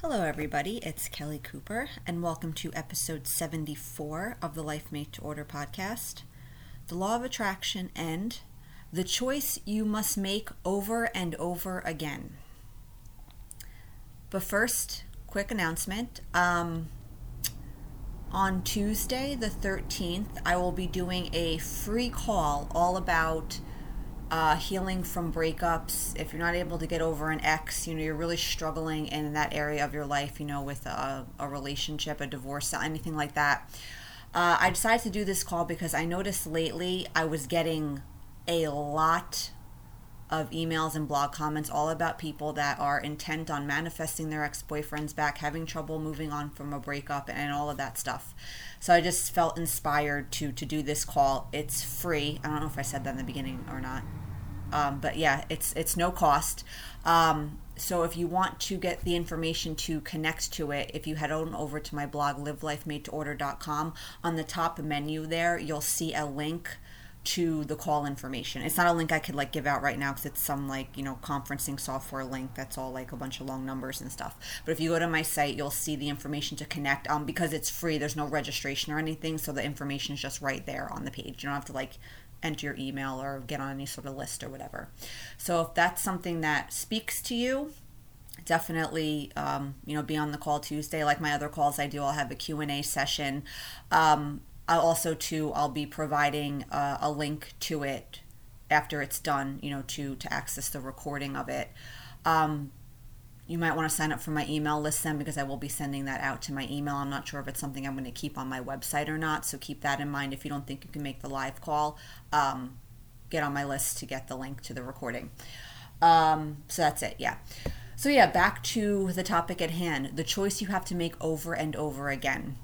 Hello, everybody. It's Kelly Cooper, and welcome to episode 74 of the Life Made to Order podcast. The Law of Attraction and the choice you must make over and over again. But first, quick announcement. Um, on Tuesday, the 13th, I will be doing a free call all about uh, healing from breakups. If you're not able to get over an ex, you know, you're really struggling in that area of your life, you know, with a, a relationship, a divorce, anything like that. Uh, I decided to do this call because I noticed lately I was getting a lot of emails and blog comments all about people that are intent on manifesting their ex-boyfriends back, having trouble moving on from a breakup and all of that stuff. So I just felt inspired to to do this call. It's free. I don't know if I said that in the beginning or not. Um, but yeah, it's it's no cost. Um, so if you want to get the information to connect to it, if you head on over to my blog, livelifemadetoorder.com, on the top menu there, you'll see a link to the call information. It's not a link I could like give out right now because it's some like, you know, conferencing software link that's all like a bunch of long numbers and stuff. But if you go to my site, you'll see the information to connect. Um, because it's free, there's no registration or anything, so the information is just right there on the page. You don't have to like enter your email or get on any sort of list or whatever. So if that's something that speaks to you, definitely um, you know be on the call Tuesday. Like my other calls I do, I'll have a Q and A session. Um, I'll also too I'll be providing uh, a link to it after it's done. You know to to access the recording of it. Um, you might want to sign up for my email list then because I will be sending that out to my email. I'm not sure if it's something I'm going to keep on my website or not, so keep that in mind. If you don't think you can make the live call, um, get on my list to get the link to the recording. Um, so that's it, yeah. So, yeah, back to the topic at hand the choice you have to make over and over again.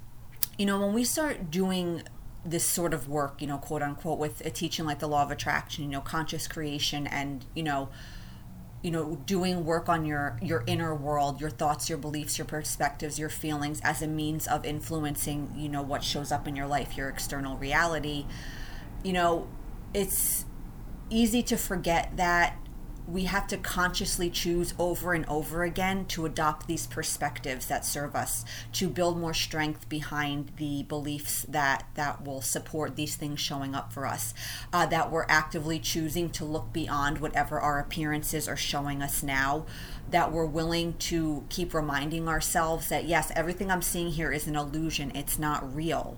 You know, when we start doing this sort of work, you know, quote unquote, with a teaching like the law of attraction, you know, conscious creation and, you know, you know doing work on your your inner world your thoughts your beliefs your perspectives your feelings as a means of influencing you know what shows up in your life your external reality you know it's easy to forget that we have to consciously choose over and over again to adopt these perspectives that serve us to build more strength behind the beliefs that that will support these things showing up for us uh, that we're actively choosing to look beyond whatever our appearances are showing us now that we're willing to keep reminding ourselves that yes everything i'm seeing here is an illusion. It's not real.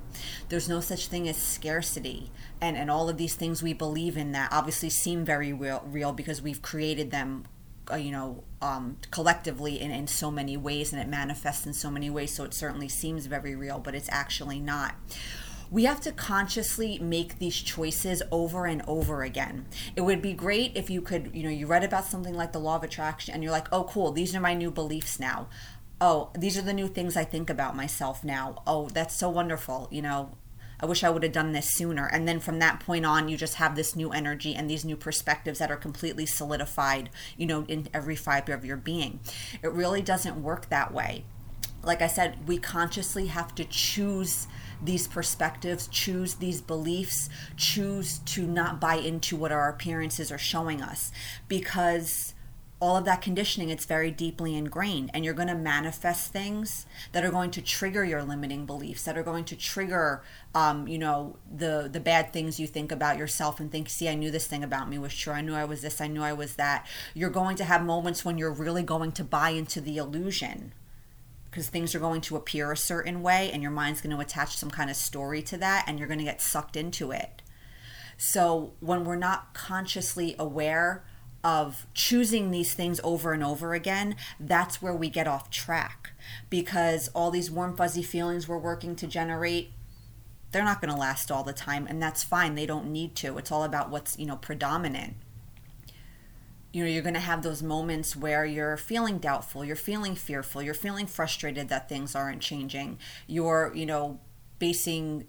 There's no such thing as scarcity and and all of these things we believe in that obviously seem very real real because we've created them uh, you know um, collectively in, in so many ways and it manifests in so many ways so it certainly seems very real but it's actually not we have to consciously make these choices over and over again. It would be great if you could, you know, you read about something like the law of attraction and you're like, oh, cool, these are my new beliefs now. Oh, these are the new things I think about myself now. Oh, that's so wonderful. You know, I wish I would have done this sooner. And then from that point on, you just have this new energy and these new perspectives that are completely solidified, you know, in every fiber of your being. It really doesn't work that way. Like I said, we consciously have to choose these perspectives, choose these beliefs, choose to not buy into what our appearances are showing us because all of that conditioning it's very deeply ingrained and you're going to manifest things that are going to trigger your limiting beliefs that are going to trigger um, you know the the bad things you think about yourself and think see i knew this thing about me was true. I knew i was this. I knew i was that. You're going to have moments when you're really going to buy into the illusion because things are going to appear a certain way and your mind's going to attach some kind of story to that and you're going to get sucked into it. So when we're not consciously aware of choosing these things over and over again, that's where we get off track because all these warm, fuzzy feelings we're working to generate. They're not going to last all the time, and that's fine. They don't need to. It's all about what's, you know, predominant you know you're going to have those moments where you're feeling doubtful you're feeling fearful you're feeling frustrated that things aren't changing you're you know basing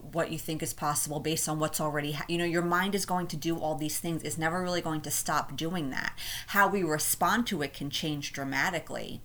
what you think is possible based on what's already ha- you know your mind is going to do all these things. Is never really going to stop doing that. How we respond to it can change dramatically.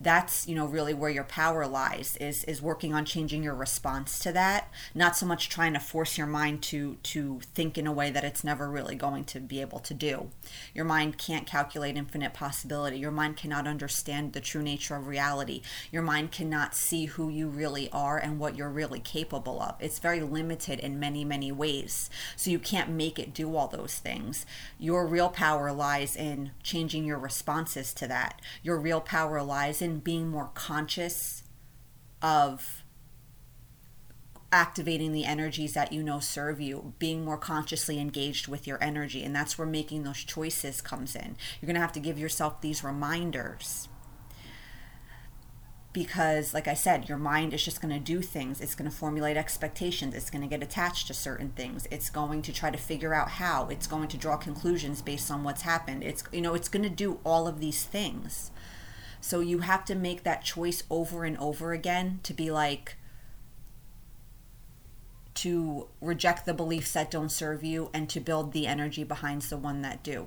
That's you know really where your power lies is is working on changing your response to that. Not so much trying to force your mind to to think in a way that it's never really going to be able to do. Your mind can't calculate infinite possibility. Your mind cannot understand the true nature of reality. Your mind cannot see who you really are and what you're really capable of. It's very limited in many many ways. So you can't make it do all those things. Your real power lies in changing your responses to that. Your real power lies in being more conscious of activating the energies that you know serve you being more consciously engaged with your energy. And that's where making those choices comes in. You're going to have to give yourself these reminders because like i said your mind is just going to do things. It's going to formulate expectations. It's going to get attached to certain things. It's going to try to figure out how. It's going to draw conclusions based on what's happened. It's you know it's going to do all of these things. So you have to make that choice over and over again to be like, to reject the beliefs that don't serve you and to build the energy behind the one that do.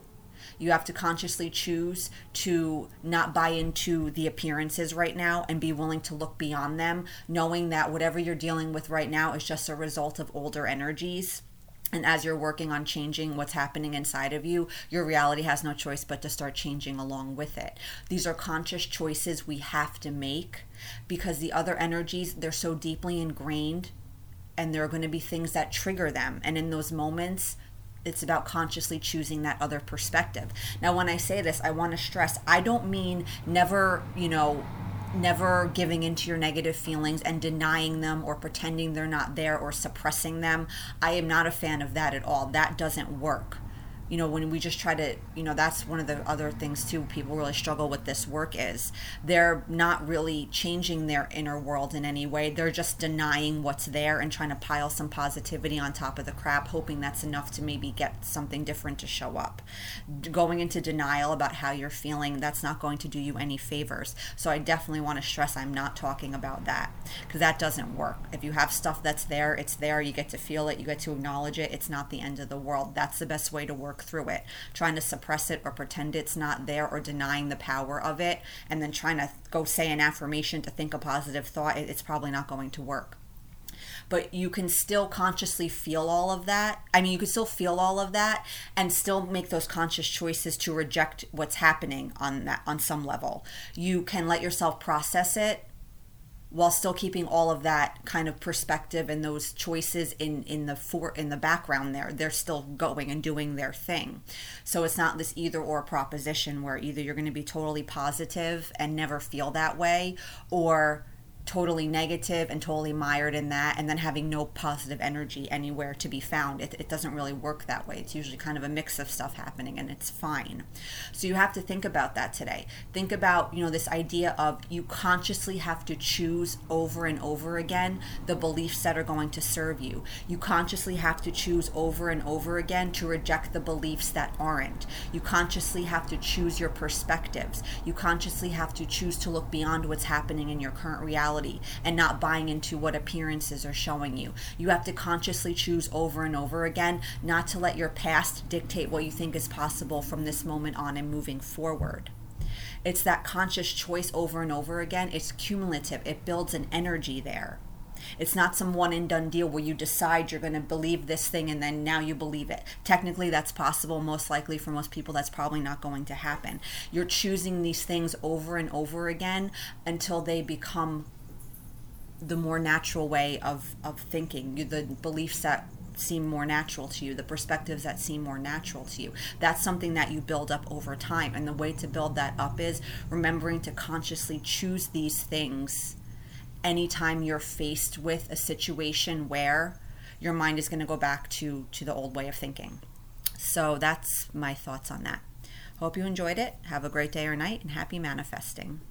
You have to consciously choose to not buy into the appearances right now and be willing to look beyond them, knowing that whatever you're dealing with right now is just a result of older energies and as you're working on changing what's happening inside of you, your reality has no choice but to start changing along with it. These are conscious choices we have to make because the other energies, they're so deeply ingrained and there are going to be things that trigger them. And in those moments, it's about consciously choosing that other perspective. Now, when I say this, I want to stress I don't mean never, you know, never giving into your negative feelings and denying them or pretending they're not there or suppressing them. I am not a fan of that at all. That doesn't work you know when we just try to you know that's one of the other things too people really struggle with this work is they're not really changing their inner world in any way. They're just denying what's there and trying to pile some positivity on top of the crap hoping that's enough to maybe get something different to show up. Going into denial about how you're feeling that's not going to do you any favors. So i definitely want to stress i'm not talking about that because that doesn't work. If you have stuff that's there it's there you get to feel it you get to acknowledge it it's not the end of the world. That's the best way to work work through it, trying to suppress it or pretend it's not there or denying the power of it, and then trying to go say an affirmation to think a positive thought, it's probably not going to work but you can still consciously feel all of that. I mean, you can still feel all of that and still make those conscious choices to reject what's happening on that on some level. You can let yourself process it while still keeping all of that kind of perspective and those choices in in the for in the background there they're still going and doing their thing. So it's not this either or proposition where either you're going to be totally positive and never feel that way or totally negative and totally mired in that and then having no positive energy anywhere to be found. It, it doesn't really work that way. It's usually kind of a mix of stuff happening and it's fine. So you have to think about that today. Think about you know this idea of you consciously have to choose over and over again the beliefs that are going to serve you. You consciously have to choose over and over again to reject the beliefs that aren't. You consciously have to choose your perspectives. You consciously have to choose to look beyond what's happening in your current reality reality and not buying into what appearances are showing you. You have to consciously choose over and over again not to let your past dictate what you think is possible from this moment on and moving forward. It's that conscious choice over and over again. It's cumulative, it builds an energy there. It's not some one and done deal where you decide you're going to believe this thing and then now you believe it. Technically, that's possible. Most likely, for most people, that's probably not going to happen. You're choosing these things over and over again until they become the more natural way of, of thinking, you, the beliefs that seem more natural to you, the perspectives that seem more natural to you. That's something that you build up over time. And the way to build that up is remembering to consciously choose these things anytime you're faced with a situation where your mind is going to go back to to the old way of thinking. So that's my thoughts on that. Hope you enjoyed it. Have a great day or night and happy manifesting.